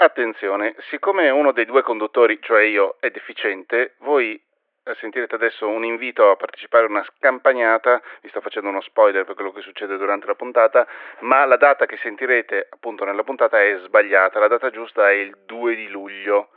Attenzione, siccome uno dei due conduttori, cioè io, è deficiente, voi sentirete adesso un invito a partecipare a una scampagnata, vi sto facendo uno spoiler per quello che succede durante la puntata, ma la data che sentirete appunto nella puntata è sbagliata, la data giusta è il 2 di luglio.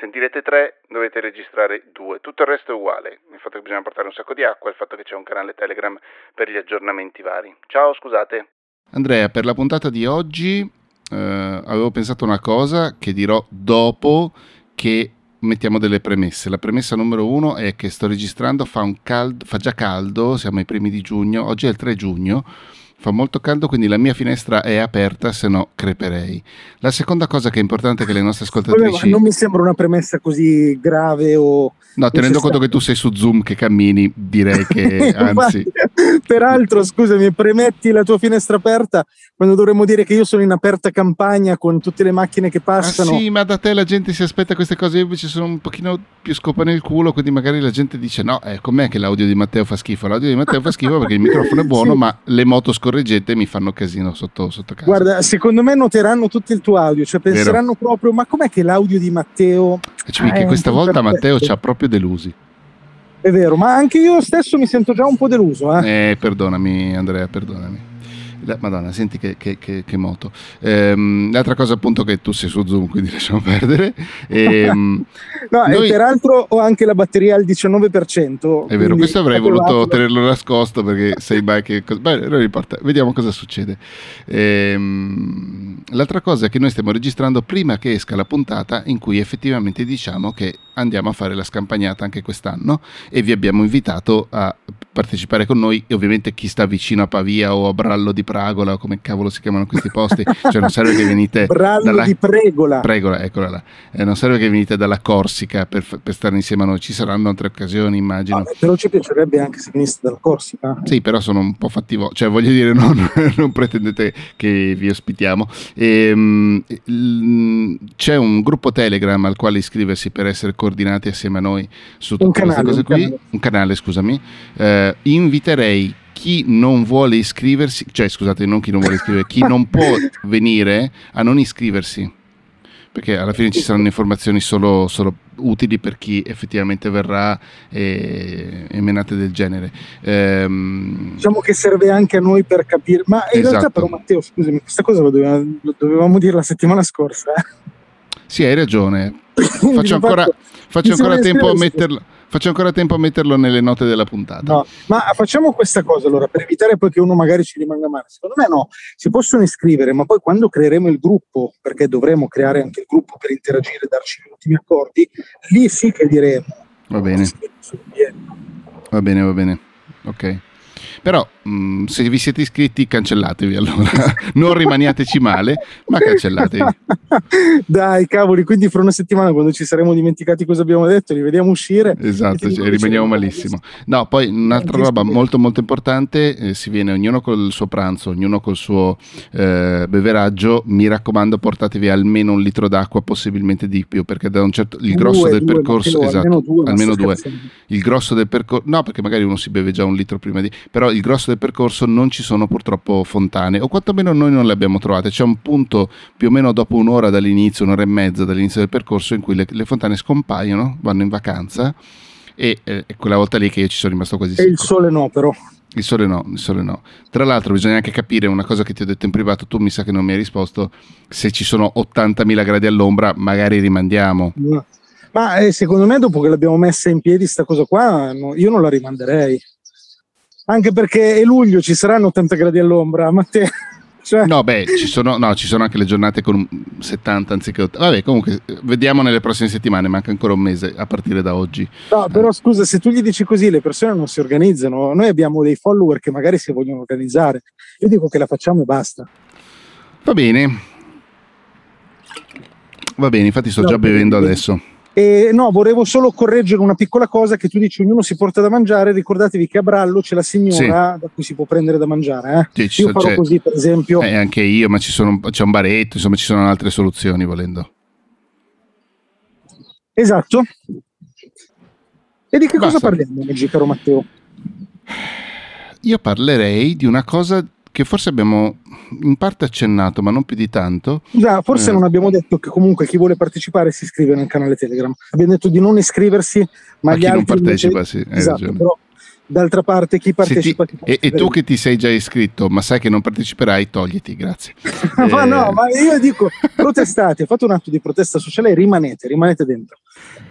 Sentirete 3, dovete registrare 2, tutto il resto è uguale, il fatto che bisogna portare un sacco di acqua, il fatto che c'è un canale Telegram per gli aggiornamenti vari. Ciao, scusate. Andrea, per la puntata di oggi eh, avevo pensato una cosa che dirò dopo che mettiamo delle premesse. La premessa numero uno è che sto registrando, fa, caldo, fa già caldo, siamo ai primi di giugno, oggi è il 3 giugno fa molto caldo, quindi la mia finestra è aperta, se no creperei. La seconda cosa che è importante che le nostre ascoltatrici... Vabbè, non mi sembra una premessa così grave o... No, tenendo conto che tu sei su Zoom che cammini, direi che anzi... Peraltro, scusami, premetti la tua finestra aperta quando dovremmo dire che io sono in aperta campagna con tutte le macchine che passano. Ah, sì, ma da te la gente si aspetta queste cose, io invece sono un pochino più scopa nel culo, quindi magari la gente dice no, eh, com'è che l'audio di Matteo fa schifo? L'audio di Matteo fa schifo perché il microfono è buono, sì. ma le moto scorreggette mi fanno casino sotto, sotto casa. Guarda, secondo me noteranno tutto il tuo audio, cioè penseranno Vero. proprio, ma com'è che l'audio di Matteo... Cioè, ah, che questa volta perfetto. Matteo ci ha proprio delusi. È vero, ma anche io stesso mi sento già un po' deluso. Eh, eh perdonami Andrea, perdonami. Madonna, senti che, che, che, che moto. Ehm, l'altra cosa appunto che tu sei su Zoom, quindi lasciamo perdere. Ehm, no, noi... e peraltro ho anche la batteria al 19%. È vero, questo avrei voluto tenerlo nascosto perché sei mai che... Beh, non importa, vediamo cosa succede. Ehm, l'altra cosa è che noi stiamo registrando prima che esca la puntata in cui effettivamente diciamo che andiamo a fare la scampagnata anche quest'anno e vi abbiamo invitato a partecipare con noi e ovviamente chi sta vicino a Pavia o a Brallo di Pragola o come cavolo si chiamano questi posti? Cioè non serve che venite Brallo dalla... di Pregola. Pregola, eccola là. Eh, non serve che venite dalla Corsica per, per, stare insieme a noi. Ci saranno altre occasioni immagino. Ah, però ci piacerebbe anche se veniste dalla Corsica sì però sono un po' fattivo cioè voglio dire non, non pretendete che vi ospitiamo. E, um, c'è un gruppo Telegram al quale iscriversi per essere coordinati assieme a noi su tutte queste cose qui? canale. un canale scusami. Eh, eh, inviterei chi non vuole iscriversi, cioè scusate, non chi non vuole iscriversi, chi non può venire a non iscriversi, perché alla fine ci saranno informazioni solo, solo utili per chi effettivamente verrà e, e menate del genere. Ehm... Diciamo che serve anche a noi per capire, ma in esatto. realtà però Matteo, scusami, questa cosa lo dovevamo, lo dovevamo dire la settimana scorsa. Eh? Sì, hai ragione. Faccio ancora, faccio ancora tempo a metterlo faccio ancora tempo a metterlo nelle note della puntata. No, ma facciamo questa cosa allora per evitare poi che uno magari ci rimanga male. Secondo me no, si possono iscrivere, ma poi quando creeremo il gruppo, perché dovremo creare anche il gruppo per interagire e darci gli ultimi accordi, lì sì che diremo. Va bene. Va bene, va bene. Ok. Però mh, mm, se vi siete iscritti cancellatevi allora, non rimaniateci male, ma cancellatevi. Dai, cavoli, quindi fra una settimana quando ci saremo dimenticati cosa abbiamo detto, li vediamo uscire. Esatto, e rimaniamo malissimo. No, poi un'altra roba molto molto importante, eh, si viene ognuno col suo pranzo, ognuno col suo eh, beveraggio, mi raccomando portatevi almeno un litro d'acqua, possibilmente di più, perché da un certo, il grosso due, del due, percorso, esatto, almeno due, almeno due. il grosso del percorso, no perché magari uno si beve già un litro prima di, però il grosso del percorso non ci sono purtroppo fontane, o quantomeno noi non le abbiamo trovate. C'è un punto più o meno dopo un'ora dall'inizio, un'ora e mezza dall'inizio del percorso, in cui le, le fontane scompaiono, vanno in vacanza. E eh, è quella volta lì che io ci sono rimasto quasi sicuro. E il sole no, però. Il sole no, il sole no. Tra l'altro bisogna anche capire una cosa che ti ho detto in privato, tu mi sa che non mi hai risposto, se ci sono 80.000 gradi all'ombra magari rimandiamo. Ma eh, secondo me dopo che l'abbiamo messa in piedi sta cosa qua, no, io non la rimanderei anche perché è luglio, ci saranno 80 gradi all'ombra, ma te... Cioè... No, beh, ci sono, no, ci sono, anche le giornate con 70 anziché 80. Vabbè, comunque, vediamo nelle prossime settimane, manca ancora un mese a partire da oggi. No, però scusa, se tu gli dici così, le persone non si organizzano. Noi abbiamo dei follower che magari si vogliono organizzare. Io dico che la facciamo e basta. Va bene. Va bene, infatti sto no, già bevendo adesso. E no, volevo solo correggere una piccola cosa che tu dici ognuno si porta da mangiare, ricordatevi che a Brallo c'è la signora sì. da cui si può prendere da mangiare. Eh? Sì, io farò c'è, così per esempio. Eh, anche io, ma sono, c'è un baretto, insomma ci sono altre soluzioni volendo. Esatto. E di che Basta. cosa parliamo oggi, caro Matteo? Io parlerei di una cosa che forse abbiamo in parte accennato, ma non più di tanto. Già, forse eh. non abbiamo detto che comunque chi vuole partecipare si iscrive nel canale Telegram. Abbiamo detto di non iscriversi, ma, ma gli chi non partecipa, invece... sì, esatto, però d'altra parte chi partecipa ti... e, e, tu che ti sei già iscritto ma sai che non parteciperai togliti grazie ma eh... no ma io dico protestate fate un atto di protesta sociale e rimanete rimanete dentro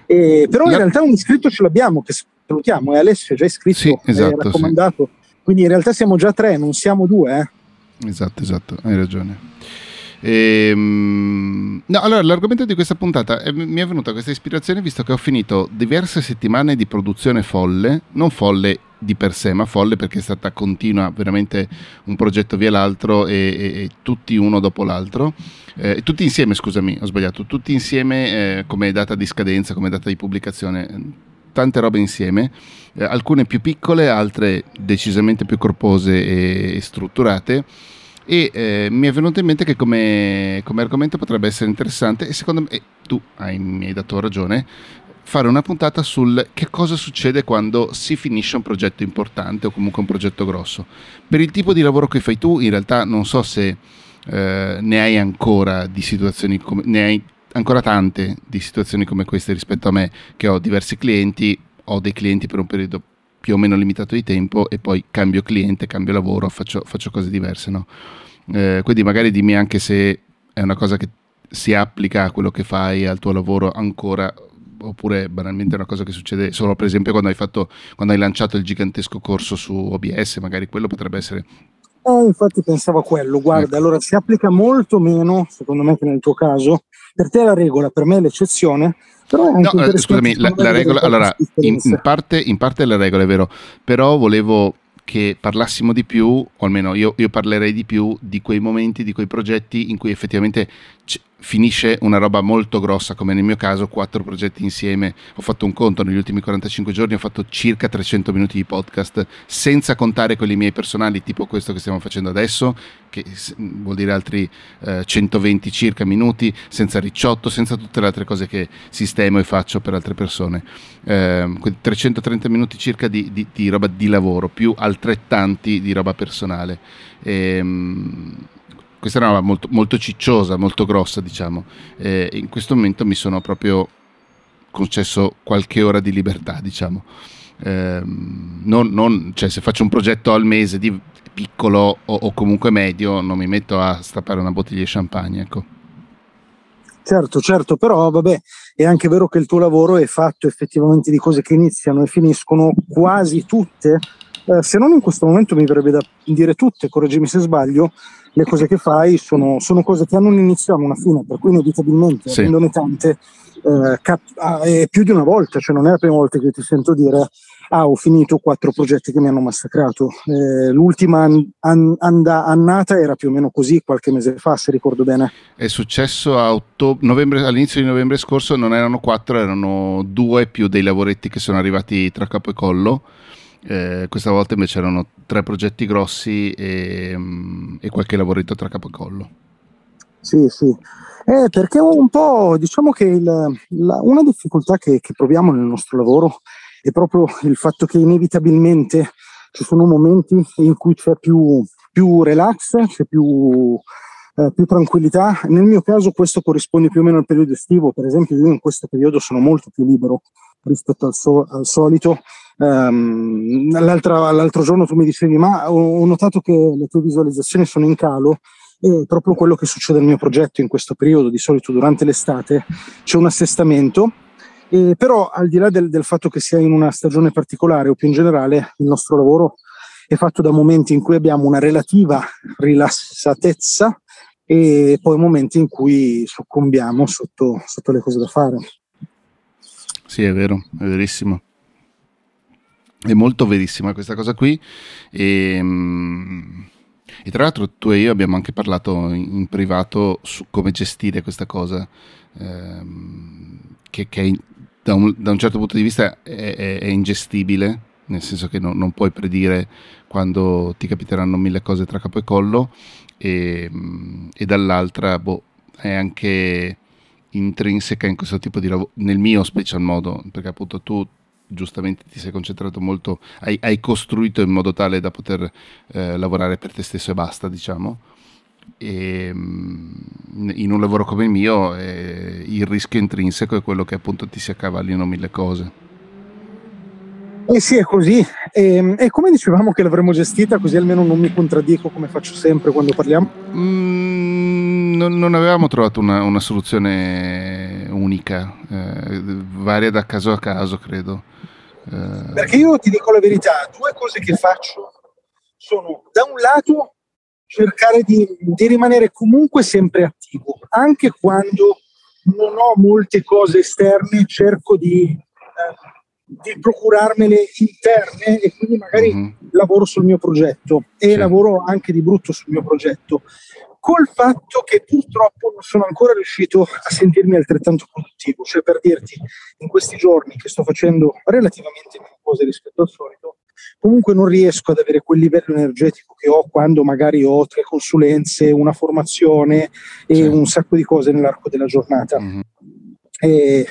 e, però La... in realtà un iscritto ce l'abbiamo che salutiamo e Alessio è già iscritto sì, esatto, raccomandato sì. Quindi in realtà siamo già tre non siamo due eh. esatto esatto hai ragione Ehm, no, allora l'argomento di questa puntata eh, mi è venuta questa ispirazione visto che ho finito diverse settimane di produzione folle, non folle di per sé, ma folle perché è stata continua, veramente un progetto via l'altro e, e, e tutti uno dopo l'altro. Eh, tutti insieme, scusami, ho sbagliato, tutti insieme eh, come data di scadenza, come data di pubblicazione tante robe insieme, eh, alcune più piccole, altre decisamente più corpose e, strutturate e eh, mi è venuto in mente che come, come, argomento potrebbe essere interessante e secondo me, e tu hai, mi hai dato ragione, fare una puntata sul che cosa succede quando si finisce un progetto importante o comunque un progetto grosso. Per il tipo di lavoro che fai tu, in realtà non so se eh, ne hai ancora di situazioni come ancora tante di situazioni come queste rispetto a me che ho diversi clienti, ho dei clienti per un periodo più o meno limitato di tempo e poi cambio cliente, cambio lavoro, faccio, faccio cose diverse. No? Eh, quindi magari dimmi anche se è una cosa che si applica a quello che fai, al tuo lavoro ancora oppure banalmente è una cosa che succede solo per esempio quando hai, fatto, quando hai lanciato il gigantesco corso su OBS, magari quello potrebbe essere eh, infatti pensavo a quello, guarda, ecco. allora si applica molto meno, secondo me, che nel tuo caso. Per te è la regola, per me è l'eccezione. Però è no, eh, scusami, la, la regola, allora, in, in, parte, in parte la regola è vero, però volevo che parlassimo di più, o almeno io, io, parlerei di più di quei momenti, di quei progetti in cui effettivamente c- finisce una roba molto grossa, come nel mio caso, quattro progetti insieme. Ho fatto un conto negli ultimi 45 giorni, ho fatto circa 300 minuti di podcast, senza contare quelli miei personali, tipo questo che stiamo facendo adesso, che vuol dire altri eh, 120 circa minuti, senza ricciotto, senza tutte le altre cose che sistemo e faccio per altre persone. Eh, 330 minuti circa di, di, di, roba di lavoro, più altrettanti di roba personale. Ehm, questa era una molto, molto cicciosa, molto grossa, diciamo. E in questo momento mi sono proprio concesso qualche ora di libertà, diciamo. Eh, non, non, cioè, se faccio un progetto al mese di piccolo o, o, comunque medio, non mi metto a stappare una bottiglia di champagne, ecco. Certo, certo, però vabbè, è anche vero che il tuo lavoro è fatto effettivamente di cose che iniziano e finiscono quasi tutte, eh, se non in questo momento mi verrebbe da dire tutte, correggimi se sbaglio, le cose che fai sono, sono cose che hanno un inizio e una fine, per cui inevitabilmente, sì. avendone tante, eh, cap- è più di una volta, cioè non è la prima volta che ti sento dire ah ho finito quattro progetti che mi hanno massacrato. Eh, l'ultima an- an- and- annata era più o meno così qualche mese fa, se ricordo bene. È successo ottob- novembre, all'inizio di novembre scorso, non erano quattro, erano due più dei lavoretti che sono arrivati tra capo e collo eh, questa volta invece erano tre progetti grossi e, mm, e qualche lavoretto tra capo e collo. Sì, sì. Eh, perché un po' diciamo che il, la, una difficoltà che, che proviamo nel nostro lavoro è proprio il fatto che inevitabilmente ci sono momenti in cui c'è più, più relax, c'è più, eh, più, tranquillità. Nel mio caso questo corrisponde più o meno al periodo estivo, per esempio io in questo periodo sono molto più libero rispetto al, so, al solito Um, l'altro giorno tu mi dicevi, ma ho, notato che le tue visualizzazioni sono in calo e proprio quello che succede nel mio progetto in questo periodo, di solito durante l'estate, c'è un assestamento, e però al di là del, del fatto che sia in una stagione particolare o più in generale, il nostro lavoro è fatto da momenti in cui abbiamo una relativa rilassatezza e poi momenti in cui soccombiamo sotto, sotto le cose da fare. Sì, è vero, è verissimo. È molto verissima questa cosa qui. E, ehm, e, tra l'altro tu e io abbiamo anche parlato in, privato su come gestire questa cosa, ehm, che, che da, un, da, un, certo punto di vista è, è, è ingestibile, nel senso che no, non puoi predire quando ti capiteranno mille cose tra capo e collo, e, e dall'altra boh, è anche intrinseca in questo tipo di lavoro, nel mio special modo, perché appunto tu giustamente ti sei concentrato molto, hai, hai costruito in modo tale da poter eh, lavorare per te stesso e basta, diciamo. E, mm, in un lavoro come il mio eh, il rischio intrinseco è quello che appunto ti si accavallino mille cose. Eh sì, è così. E, e, come dicevamo che l'avremmo gestita, così almeno non mi contraddico come faccio sempre quando parliamo? Mm, non, non, avevamo trovato una, una soluzione unica, eh, varia da caso a caso, credo. Eh... Perché io ti dico la verità, due cose che faccio sono da un lato cercare di, di rimanere comunque sempre attivo, anche quando non ho molte cose esterne, cerco di... Eh, di procurarmele interne e quindi magari mm-hmm. lavoro sul mio progetto e sì. lavoro anche di brutto sul mio progetto col fatto che purtroppo non sono ancora riuscito a sentirmi altrettanto produttivo cioè per dirti in questi giorni che sto facendo relativamente meno cose rispetto al solito comunque non riesco ad avere quel livello energetico che ho quando magari ho tre consulenze, una formazione e sì. un sacco di cose nell'arco della giornata. Mm-hmm. E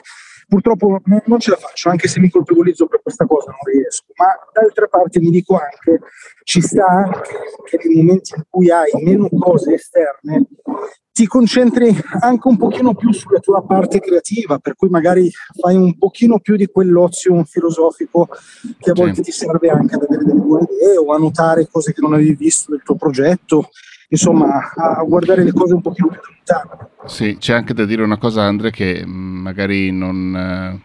Purtroppo non ce la faccio, anche se mi colpevolizzo per questa cosa, non riesco. Ma d'altra parte mi dico anche, ci sta anche che nei momenti in cui hai meno cose esterne, ti concentri anche un pochino più sulla tua parte creativa, per cui magari fai un pochino più di quell'ozio filosofico che a volte sì. ti serve anche ad avere delle buone idee o a notare cose che non avevi visto del tuo progetto insomma, a guardare le cose un pochino più lontano. Sì, c'è anche da dire una cosa, Andre, che mm, magari non, eh,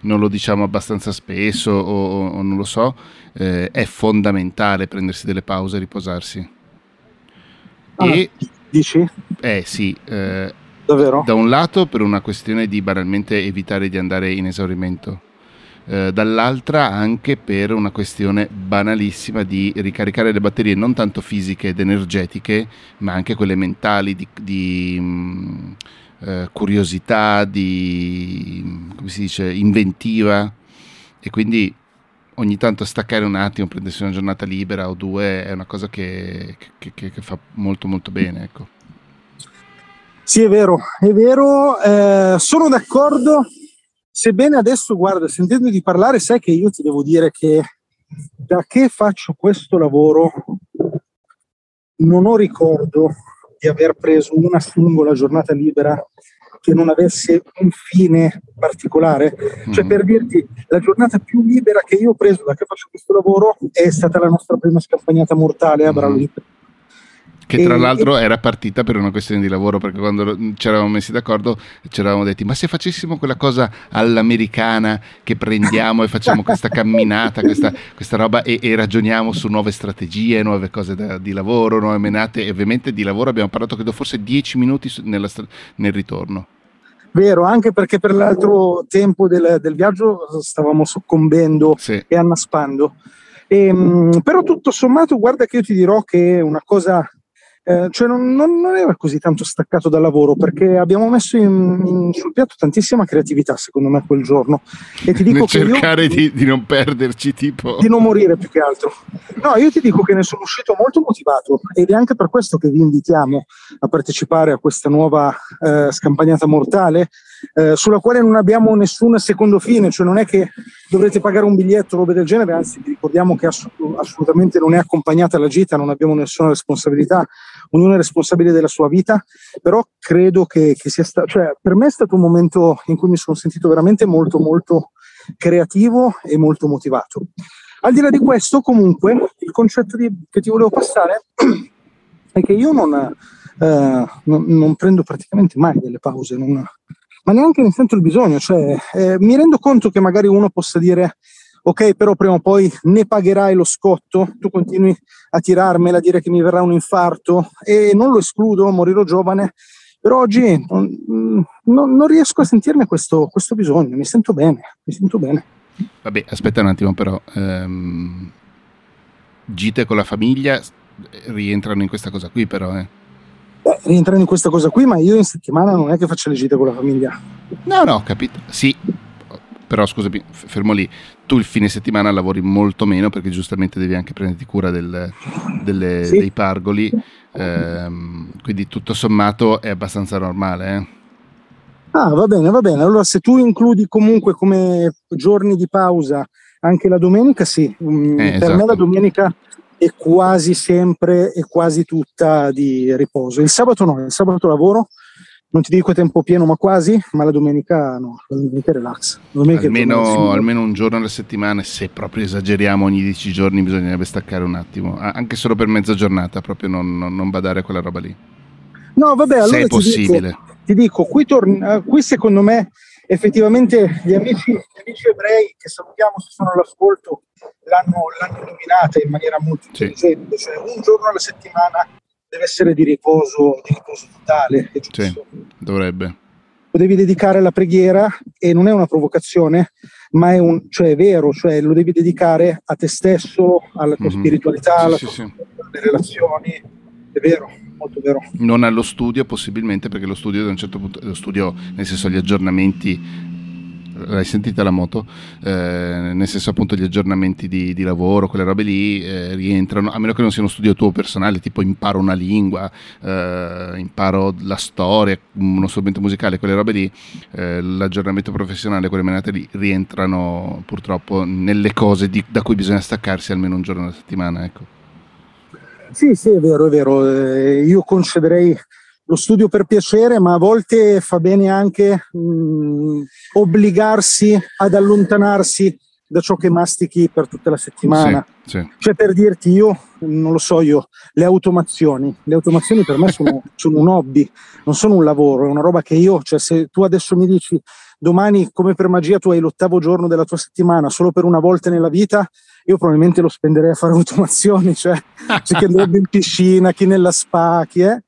non lo diciamo abbastanza spesso o, o non lo so, eh, è fondamentale prendersi delle pause e riposarsi. Ah, e, dici? Eh sì. Eh, Davvero? Da un lato per una questione di banalmente evitare di andare in esaurimento eh, dall'altra anche per una questione banalissima di ricaricare le batterie non tanto fisiche ed energetiche, ma anche quelle mentali di, di mh, mm, eh, curiosità, di come si dice, inventiva e quindi ogni tanto staccare un attimo, prendersi una giornata libera o due è una cosa che, che, che, che fa molto molto bene. Ecco. Sì, è vero, è vero, eh, sono d'accordo Sebbene adesso, guarda, sentendo parlare, sai che io ti devo dire che da che faccio questo lavoro non ho ricordo di aver preso una singola giornata libera che non avesse un fine particolare. Mm. Cioè, per dirti, la giornata più libera che io ho preso da che faccio questo lavoro è stata la nostra prima scampagnata mortale a mm. Che tra e, l'altro e... era partita per una questione di lavoro, perché quando ci eravamo messi d'accordo ci eravamo detti, ma se facessimo quella cosa all'americana che prendiamo e facciamo questa camminata, questa, questa roba e, e, ragioniamo su nuove strategie, nuove cose da, di lavoro, nuove menate, e ovviamente di lavoro abbiamo parlato credo forse dieci minuti nella, nel ritorno. Vero, anche perché per l'altro tempo del, del viaggio stavamo soccombendo sì. e annaspando. E, ehm, però tutto sommato, guarda che io ti dirò che una cosa eh, cioè non, non, non, era così tanto staccato dal lavoro perché abbiamo messo in, in, sul piatto tantissima creatività secondo me quel giorno. E ti dico che cercare io, di, di, non perderci tipo di non morire più che altro. No io ti dico che ne sono uscito molto motivato ed è anche per questo che vi invitiamo a partecipare a questa nuova eh, scampagnata mortale eh, sulla quale non abbiamo nessun secondo fine, cioè non è che dovrete pagare un biglietto o robe del genere, anzi ricordiamo che ass- assolutamente non è accompagnata la gita, non abbiamo nessuna responsabilità, ognuno è responsabile della sua vita, però credo che, che sia stato, cioè per me è stato un momento in cui mi sono sentito veramente molto molto creativo e molto motivato. Al di là di questo, comunque, il concetto di, che ti volevo passare è che io non, eh, non, non prendo praticamente mai delle pause, non, ma neanche ne sento il bisogno. Cioè, eh, mi rendo conto che magari uno possa dire ok, però prima o poi ne pagherai lo scotto, tu continui a tirarmela, a dire che mi verrà un infarto e non lo escludo, morirò giovane, però oggi non, non, non riesco a sentirne questo, questo, bisogno, mi sento bene, mi sento bene. Vabbè, aspetta un attimo però, ehm, gite con la famiglia rientrano in questa cosa qui però, eh. Beh, rientrando in questa cosa qui, ma io in settimana non è che faccio le gite con la famiglia. No, no, capito. Sì, però scusami, fermo lì. Tu il fine settimana lavori molto meno perché giustamente devi anche prenderti cura del, delle, sì. dei pargoli, ehm, quindi tutto sommato è abbastanza normale. Eh? Ah, va bene, va bene. Allora, se tu includi comunque come giorni di pausa anche la domenica, sì. Mm, eh, per esatto. me la domenica è quasi sempre e quasi tutta di riposo. Il sabato no, il sabato lavoro, non ti dico tempo pieno, ma quasi, ma la domenica no, la domenica relax. La domenica almeno, almeno, un giorno alla settimana, se proprio esageriamo ogni dieci giorni, bisognerebbe staccare un attimo, anche solo per mezza giornata, proprio non, non, non badare a quella roba lì. No, vabbè, allora se è possibile. Dico, ti dico, qui, torna, qui secondo me effettivamente gli amici, gli amici, ebrei che sappiamo se sono all'ascolto l'hanno, l'hanno nominata in maniera molto intelligente, cioè un giorno alla settimana deve essere di riposo, di riposo totale. Sì, dovrebbe. Lo devi dedicare alla preghiera e non è una provocazione, ma è, un, cioè è vero, cioè lo devi dedicare a te stesso, alla tua mm-hmm. spiritualità, alla sì, tua, sì. alle relazioni, è vero molto vero. Non allo studio possibilmente perché lo studio da un certo punto, lo studio nel senso gli aggiornamenti l'hai sentita la moto? Eh, nel senso appunto gli aggiornamenti di, di lavoro, quelle robe lì eh, rientrano, a meno che non sia uno studio tuo personale, tipo imparo una lingua, eh, imparo la storia, uno strumento musicale, quelle robe lì, eh, l'aggiornamento professionale, quelle menate lì, rientrano purtroppo nelle cose di, da cui bisogna staccarsi almeno un giorno alla settimana. Ecco. Sì, sì, è vero, è vero. Eh, io concederei lo studio per piacere, ma a volte fa bene anche mh, mm, obbligarsi ad allontanarsi da ciò che mastichi per tutta la settimana. Sì, sì. Cioè per dirti io, non lo so io, le automazioni. Le automazioni per me sono, sono, un hobby, non sono un lavoro, è una roba che io, cioè se tu adesso mi dici domani come per magia tu hai l'ottavo giorno della tua settimana solo per una volta nella vita, io probabilmente lo spenderei a fare automazioni, cioè c'è chi andrebbe in piscina, chi nella spa, chi è.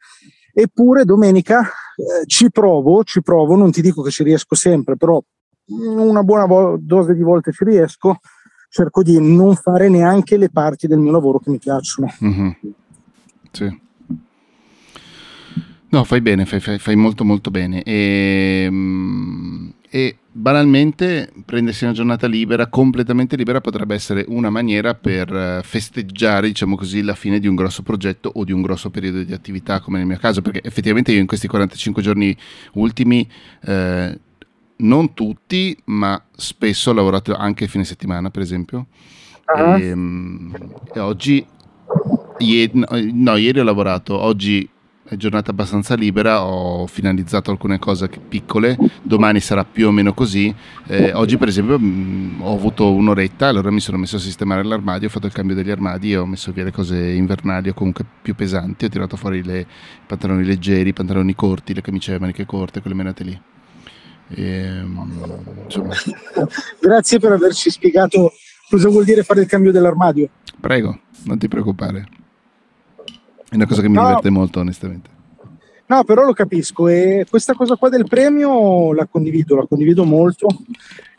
Eppure domenica eh, ci provo, ci provo, non ti dico che ci riesco sempre, però una buona vo- dose di volte ci riesco, cerco di non fare neanche le parti del mio lavoro che mi piacciono. Mm-hmm. Sì. No, fai bene, fai, fai, fai molto molto bene. E, ehm, e banalmente prendersi una giornata libera, completamente libera, potrebbe essere una maniera per eh, festeggiare, diciamo così, la fine di un grosso progetto o di un grosso periodo di attività, come nel mio caso, perché effettivamente io in questi 45 giorni ultimi, eh, non tutti, ma spesso ho lavorato anche il fine settimana, per esempio. Uh-huh. E, e, oggi, ieri, no, ieri ho lavorato, oggi è giornata abbastanza libera, ho finalizzato alcune cose piccole, domani sarà più o meno così. Eh, oggi per esempio mh, mm, ho avuto un'oretta, allora mi sono messo a sistemare l'armadio, ho fatto il cambio degli armadi ho messo via le cose invernali o comunque più pesanti, ho tirato fuori i pantaloni leggeri, i pantaloni corti, le camicie a maniche corte, quelle menate lì. E, ehm, Grazie per averci spiegato cosa vuol dire fare il cambio dell'armadio. Prego, non ti preoccupare. È una cosa che mi no, diverte molto, onestamente. No, però lo capisco e questa cosa qua del premio la condivido, la condivido molto.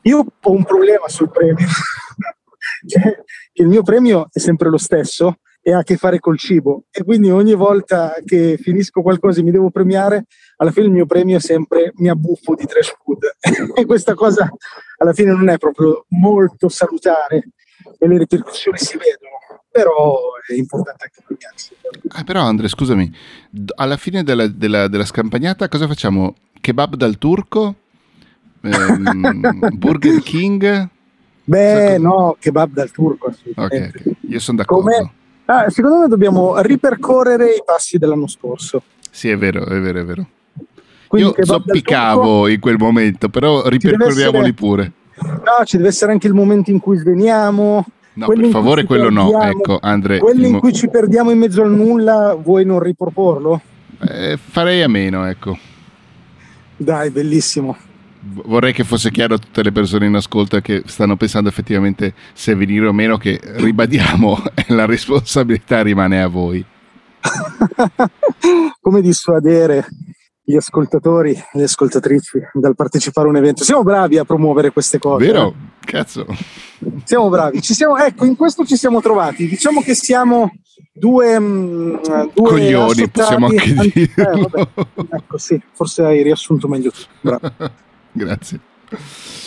Io ho un problema sul premio, cioè, il mio premio è sempre lo stesso e ha a che fare col cibo e quindi ogni volta che finisco qualcosa e mi devo premiare, alla fine il mio premio è sempre mi abbuffo di trash food e questa cosa alla fine non è proprio molto salutare e le ripercussioni si vedono però è importante anche premiarsi. Ah, però Andre, scusami, alla fine della, della, della scampagnata cosa facciamo? Kebab dal turco? Ehm, Burger King? Beh, no, kebab dal turco. Ok, io sono d'accordo. Ah, secondo me dobbiamo ripercorrere i passi dell'anno scorso. Sì, è vero, è vero, è vero. Quindi io zoppicavo turco, in quel momento, però ripercorriamoli essere, pure. No, ci deve essere anche il momento in cui sveniamo, No, per favore, quello no. Ecco, Andre, quello in cui ci perdiamo in mezzo al nulla, vuoi non riproporlo? Eh, farei a meno, ecco. Dai, bellissimo. Vorrei che fosse chiaro a tutte le persone in ascolto che stanno pensando effettivamente se venire o meno, che ribadiamo, la responsabilità rimane a voi. Come dissuadere gli ascoltatori e le ascoltatrici dal partecipare a un evento. Siamo bravi a promuovere queste cose. Vero? Eh? Cazzo. Siamo bravi. Ci siamo, ecco, in questo ci siamo trovati. Diciamo che siamo due, mm, due coglioni, possiamo anche dire. Eh, ecco, sì, forse hai riassunto meglio tu. Bravo. Grazie.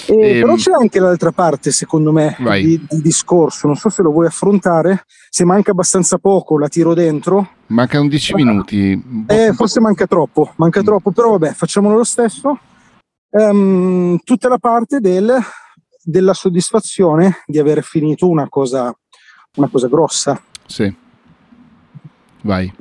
E, e, ehm, però c'è anche l'altra parte, secondo me, di, di, discorso. Non so se lo vuoi affrontare. Se manca abbastanza poco, la tiro dentro. Manca 11 minuti. Eh, forse manca troppo, manca mm. troppo, però vabbè, facciamolo lo stesso. um, tutta la parte del, della soddisfazione di aver finito una cosa, una cosa grossa. Sì. Vai,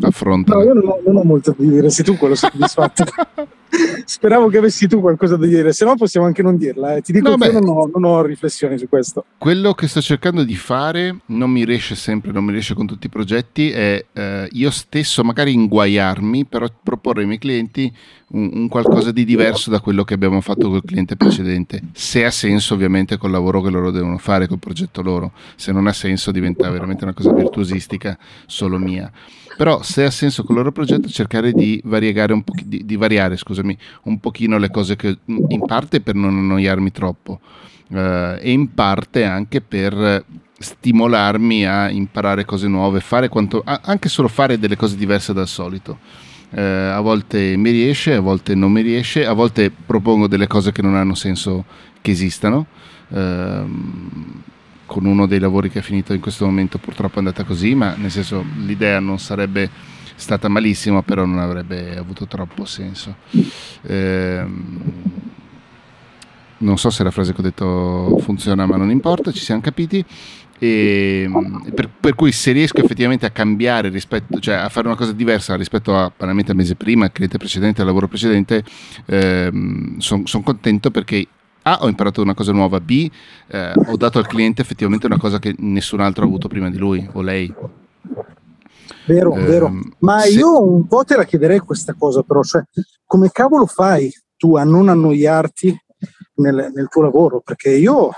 affronta. No, io non ho, non ho molto da dire, sei tu quello soddisfatto. Speravo che avessi tu qualcosa da dire, se no possiamo anche non dirla. Eh. Ti dico no, che non ho, non ho, riflessioni su questo. Quello che sto cercando di fare non mi riesce sempre, non mi riesce con tutti i progetti, è eh, io stesso magari inguaiarmi, però proporre ai miei clienti un, un, qualcosa di diverso da quello che abbiamo fatto col cliente precedente. Se ha senso ovviamente col lavoro che loro devono fare, col progetto loro. Se non ha senso diventa veramente una cosa virtuosistica solo mia però se ha senso con il loro progetto cercare di variegare un po' di, di, variare scusami un pochino le cose che in parte per non annoiarmi troppo eh, e in parte anche per stimolarmi a imparare cose nuove fare quanto, anche solo fare delle cose diverse dal solito. Eh, a volte mi riesce a volte non mi riesce a volte propongo delle cose che non hanno senso che esistano. Eh, con uno dei lavori che è finito in questo momento purtroppo è andata così, ma nel senso l'idea non sarebbe stata malissima, però non avrebbe avuto troppo senso. Eh, non so se la frase che ho detto funziona, ma non importa, ci siamo capiti. E, per, per, cui se riesco effettivamente a cambiare rispetto, cioè a fare una cosa diversa rispetto a banalmente al mese prima, al cliente precedente, al lavoro precedente, ehm, sono son contento perché a, ho imparato una cosa nuova, B, eh, ho dato al cliente effettivamente una cosa che nessun altro ha avuto prima di lui o lei. Vero, eh, vero. Ma se... io un po' te la chiederei questa cosa, però, cioè, come cavolo fai tu a non annoiarti nel, nel tuo lavoro? Perché io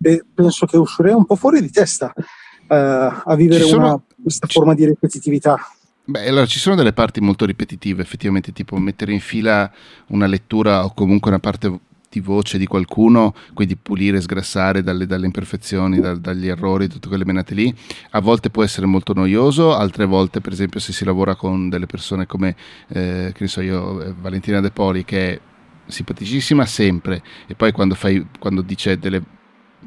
eh, penso che uscirei un po' fuori di testa uh, a vivere sono... una, questa forma di ripetitività. Beh, allora ci sono delle parti molto ripetitive, effettivamente, tipo mettere in fila una lettura o comunque una parte di voce di qualcuno, quindi pulire, sgrassare dalle, dalle imperfezioni, da, dagli errori, tutte quelle menate lì, a volte può essere molto noioso, altre volte per esempio se si lavora con delle persone come, eh, che ne so io, eh, Valentina De Poli che è simpaticissima sempre e poi quando, fai, quando dice delle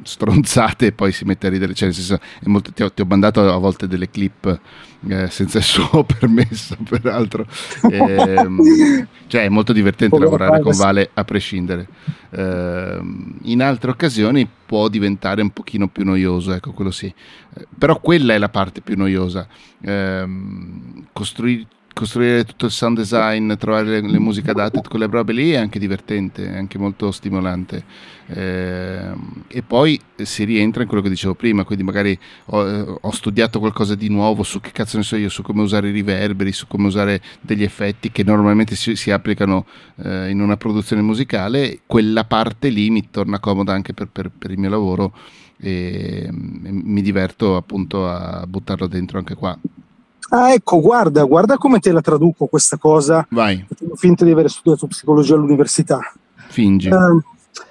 stronzate e poi si mette a ridere. Cioè, senso, molto, ti, ho, ti, ho, mandato a volte delle clip eh, senza il suo permesso, peraltro. Eh, cioè, è molto divertente lavorare con Vale a prescindere. Eh, in altre occasioni può diventare un pochino più noioso, ecco, quello sì. Eh, però quella è la parte più noiosa. Ehm, costruire costruire tutto il sound design, trovare le, le musiche adatte, quelle robe lì è anche divertente, è anche molto stimolante. Eh, e poi si rientra in quello che dicevo prima, quindi magari ho, eh, ho, studiato qualcosa di nuovo su che cazzo ne so io, su come usare i riverberi, su come usare degli effetti che normalmente si, si applicano eh, in una produzione musicale, quella parte lì mi torna comoda anche per, per, per il mio lavoro e, e mi diverto appunto a buttarlo dentro anche qua. Ah, ecco, guarda, guarda come te la traduco questa cosa. Vai. Ho finto di aver studiato psicologia all'università. Fingi. Uh,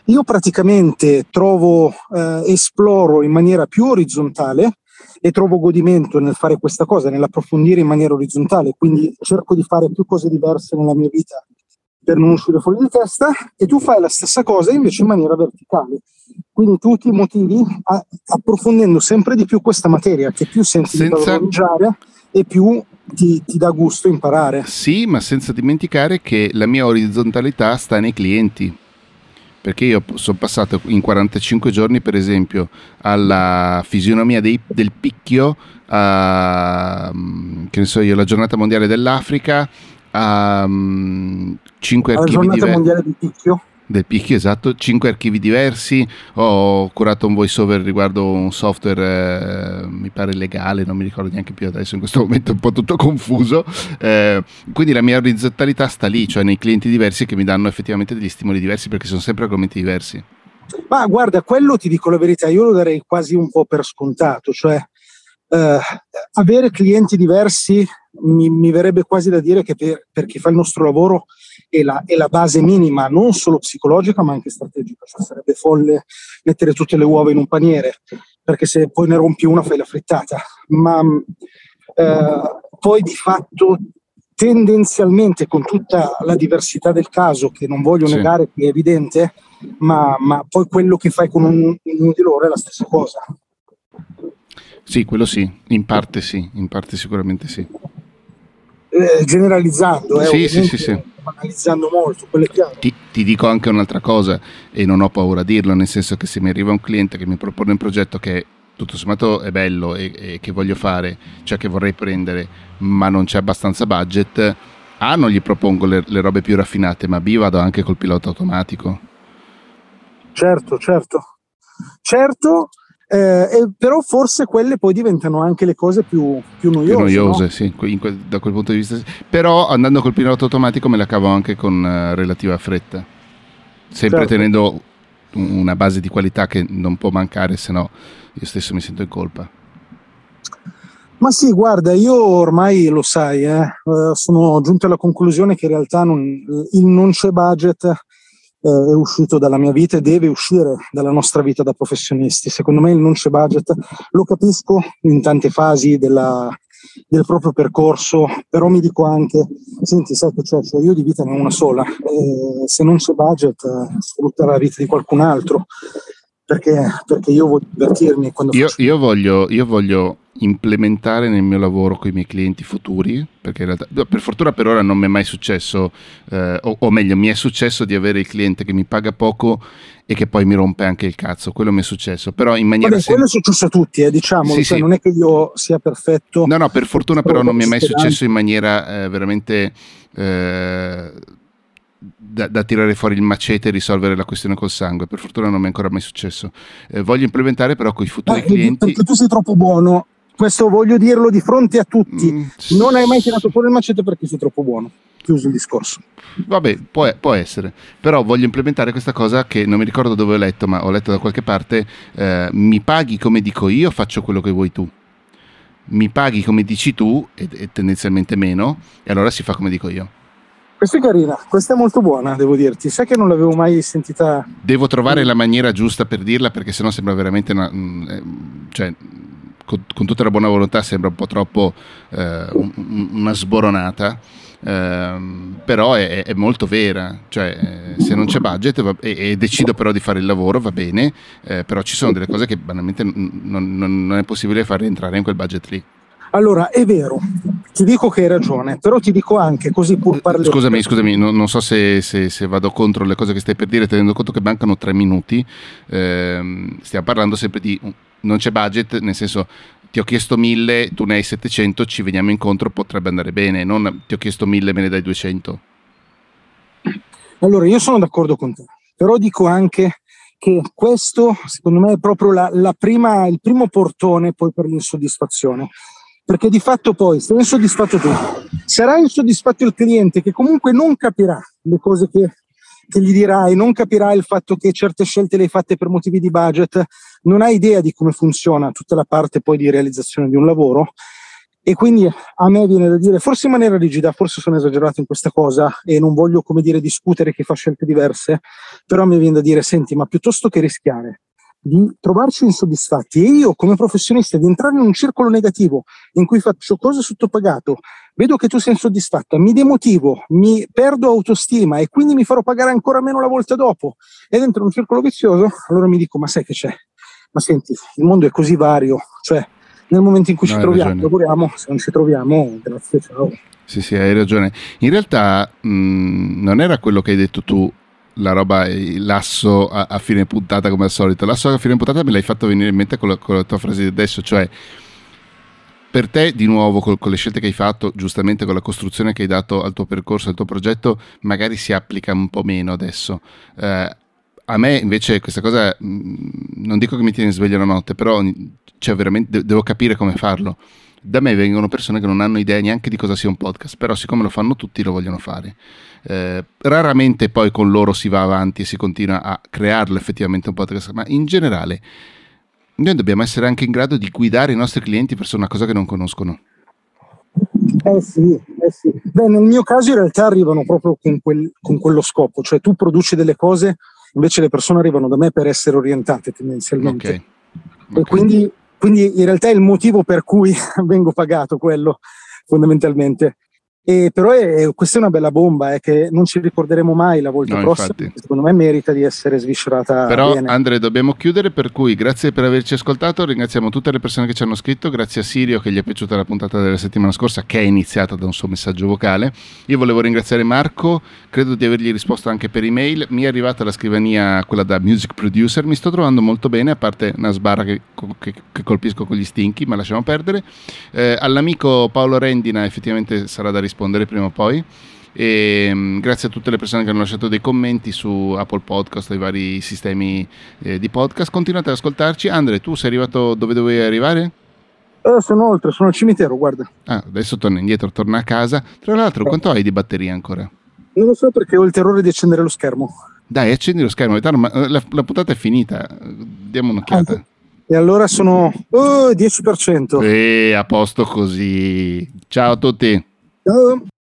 io praticamente trovo, uh, esploro in maniera più orizzontale e trovo godimento nel fare questa cosa, nell'approfondire in maniera orizzontale, quindi cerco di fare più cose diverse nella mia vita per non uscire fuori di testa e tu fai la stessa cosa invece in maniera verticale. Quindi tu ti motivi a, approfondendo sempre di più questa materia che più senti Senza... di valorizzare e più ti, ti, dà gusto imparare. Sì, ma senza dimenticare che la mia orizzontalità sta nei clienti. Perché io sono passato in 45 giorni, per esempio, alla fisionomia dei, del picchio, a, che ne so io, la giornata mondiale dell'Africa, a um, 5 archivi La giornata mondiale del picchio? Del picchio, esatto, cinque archivi diversi, ho curato un voiceover riguardo un software, eh, mi pare legale, non mi ricordo neanche più adesso, in questo momento è un po' tutto confuso, eh, quindi la mia orizzontalità sta lì, cioè nei clienti diversi che mi danno effettivamente degli stimoli diversi perché sono sempre argomenti diversi. Ma guarda, quello ti dico la verità, io lo darei quasi un po' per scontato, cioè eh, avere clienti diversi mi, mi, verrebbe quasi da dire che per, per chi fa il nostro lavoro è la, è la, base minima, non solo psicologica ma anche strategica, cioè sarebbe folle mettere tutte le uova in un paniere, perché se poi ne rompi una fai la frittata, ma eh, poi di fatto tendenzialmente con tutta la diversità del caso, che non voglio sì. negare che è evidente, ma, ma, poi quello che fai con uno di loro è la stessa cosa. Sì, quello sì, in parte sì, in parte sicuramente sì. Eh, generalizzando, eh, sì, sì, sì, sì analizzando molto, quello è chiaro. Ti, ti, dico anche un'altra cosa e non ho paura a dirlo, nel senso che se mi arriva un cliente che mi propone un progetto che tutto sommato è bello e, e che voglio fare, cioè che vorrei prendere, ma non c'è abbastanza budget, A non gli propongo le, le robe più raffinate, ma B vado anche col pilota automatico. Certo, certo. Certo, eh, però forse quelle poi diventano anche le cose più, più noiose. Più noiose, no? sì, que- da quel punto di vista. Però andando col pilota automatico me la cavo anche con uh, relativa fretta, sempre certo. tenendo una base di qualità che non può mancare, se no io stesso mi sento in colpa. Ma sì, guarda, io ormai lo sai, eh, eh sono giunto alla conclusione che in realtà non, il non c'è budget eh, è uscito dalla mia vita e deve uscire dalla nostra vita da professionisti. Secondo me il non c'è budget lo capisco in tante fasi della, del proprio percorso, però mi dico anche, senti, sai che c'è, cioè io di vita ne ho una sola, e se non c'è budget eh, sfrutta la vita di qualcun altro, perché, perché io voglio divertirmi. Quando io, faccio... io, voglio, io voglio implementare nel mio lavoro con i miei clienti futuri, perché in realtà, per fortuna per ora non mi è mai successo, eh, o, o, meglio, mi è successo di avere il cliente che mi paga poco e che poi mi rompe anche il cazzo, quello mi è successo, però in maniera... Vabbè, sem- quello è successo a tutti, eh, diciamo, sì, cioè, sì. non è che io sia perfetto. No, no, per fortuna però non mi è mai successo in maniera eh, veramente... Eh, da, da, tirare fuori il macete e risolvere la questione col sangue. Per fortuna non mi è ancora mai successo. Eh, voglio implementare però con i futuri eh, clienti. Perché tu sei troppo buono questo voglio dirlo di fronte a tutti. Mm. Non hai mai tirato fuori il macete perché sei troppo buono. Chiuso il discorso. Vabbè, può, può, essere. Però voglio implementare questa cosa che non mi ricordo dove ho letto, ma ho letto da qualche parte. Eh, mi paghi come dico io, faccio quello che vuoi tu. Mi paghi come dici tu, e, e tendenzialmente meno, e allora si fa come dico io. Questa è carina, questa è molto buona, devo dirti. Sai che non l'avevo mai sentita. Devo trovare la maniera giusta per dirla perché sennò sembra veramente una. Mm, eh, cioè, con, con, tutta la buona volontà sembra un po' troppo eh, un, una sboronata. Eh, però è, è, molto vera, cioè se non c'è budget va, e, e, decido però di fare il lavoro va bene, eh, però ci sono delle cose che banalmente non, non, non è possibile far rientrare in quel budget lì. Allora, è vero, ti dico che hai ragione, però ti dico anche così pur parlando. Scusami, scusami, non, non so se, se, se, vado contro le cose che stai per dire, tenendo conto che mancano tre minuti. Eh, stiamo parlando sempre di non c'è budget, nel senso ti ho chiesto 1000, tu ne hai 700, ci veniamo incontro, potrebbe andare bene, non ti ho chiesto 1000, me ne dai 200. Allora, io sono d'accordo con te, però dico anche che questo, secondo me, è proprio la, la prima, il primo portone poi per l'insoddisfazione. Perché di fatto poi, se insoddisfatto tu, sarà insoddisfatto il cliente che comunque non capirà le cose che che gli dirai, non capirà il fatto che certe scelte le hai fatte per motivi di budget, non hai idea di come funziona tutta la parte poi di realizzazione di un lavoro. E quindi a me viene da dire, forse in maniera rigida, forse sono esagerato in questa cosa e non voglio, come dire, discutere chi fa scelte diverse, però mi viene da dire, senti, ma piuttosto che rischiare di trovarci insoddisfatti e io come professionista di entrare in un circolo negativo in cui faccio cose sottopagato, vedo che tu sei insoddisfatta, mi demotivo, mi perdo autostima e quindi mi farò pagare ancora meno la volta dopo e dentro un circolo vizioso, allora mi dico ma sai che c'è? Ma senti, il mondo è così vario, cioè nel momento in cui no, ci troviamo, lavoriamo, se non ci troviamo, grazie, ciao. Sì, sì, hai ragione. In realtà mh, non era quello che hai detto tu la roba, l'asso a, a, fine puntata come al solito. L'asso a fine puntata me l'hai fatto venire in mente con la, con la tua frase di adesso, cioè per te di nuovo con, con, le scelte che hai fatto, giustamente con la costruzione che hai dato al tuo percorso, al tuo progetto, magari si applica un po' meno adesso. Eh, a me invece questa cosa, mm, non dico che mi tiene sveglio la notte, però cioè, veramente devo capire come farlo da me vengono persone che non hanno idea neanche di cosa sia un podcast, però siccome lo fanno tutti lo vogliono fare. Eh, raramente poi con loro si va avanti e si continua a crearlo effettivamente un podcast, ma in generale noi dobbiamo essere anche in grado di guidare i nostri clienti verso una cosa che non conoscono. Eh sì, eh sì. Beh, nel mio caso in realtà arrivano proprio con, quel, con quello scopo, cioè tu produci delle cose, invece le persone arrivano da me per essere orientate tendenzialmente. Okay. Okay. E quindi quindi in realtà è il motivo per cui vengo pagato quello, fondamentalmente. E però è, questa è una bella bomba eh, che non ci ricorderemo mai la volta no, prossima. Infatti. Secondo me merita di essere sviscerata. Però, bene. Andre, dobbiamo chiudere. Per cui, grazie per averci ascoltato. Ringraziamo tutte le persone che ci hanno scritto. Grazie a Sirio che gli è piaciuta la puntata della settimana scorsa, che è iniziata da un suo messaggio vocale. Io volevo ringraziare Marco. Credo di avergli risposto anche per email. Mi è arrivata la scrivania, quella da music producer. Mi sto trovando molto bene, a parte una sbarra che, che, che colpisco con gli stinchi, ma lasciamo perdere. Eh, all'amico Paolo Rendina, effettivamente sarà da rispondere prima o poi. E, um, grazie a tutte le persone che hanno lasciato dei commenti su Apple Podcast i vari sistemi eh, di podcast. Continuate ad ascoltarci. Andre, tu sei arrivato dove dovevi arrivare? Eh, sono oltre, sono al cimitero, guarda. Ah, adesso torna indietro, torna a casa. Tra l'altro, quanto hai di batteria ancora? Non lo so perché ho il terrore di accendere lo schermo. Dai, accendi lo schermo, ma eh, la, la puntata è finita. Diamo un'occhiata. Ah, e allora sono oh, 10%. E a posto così. Ciao a tutti. Ciao.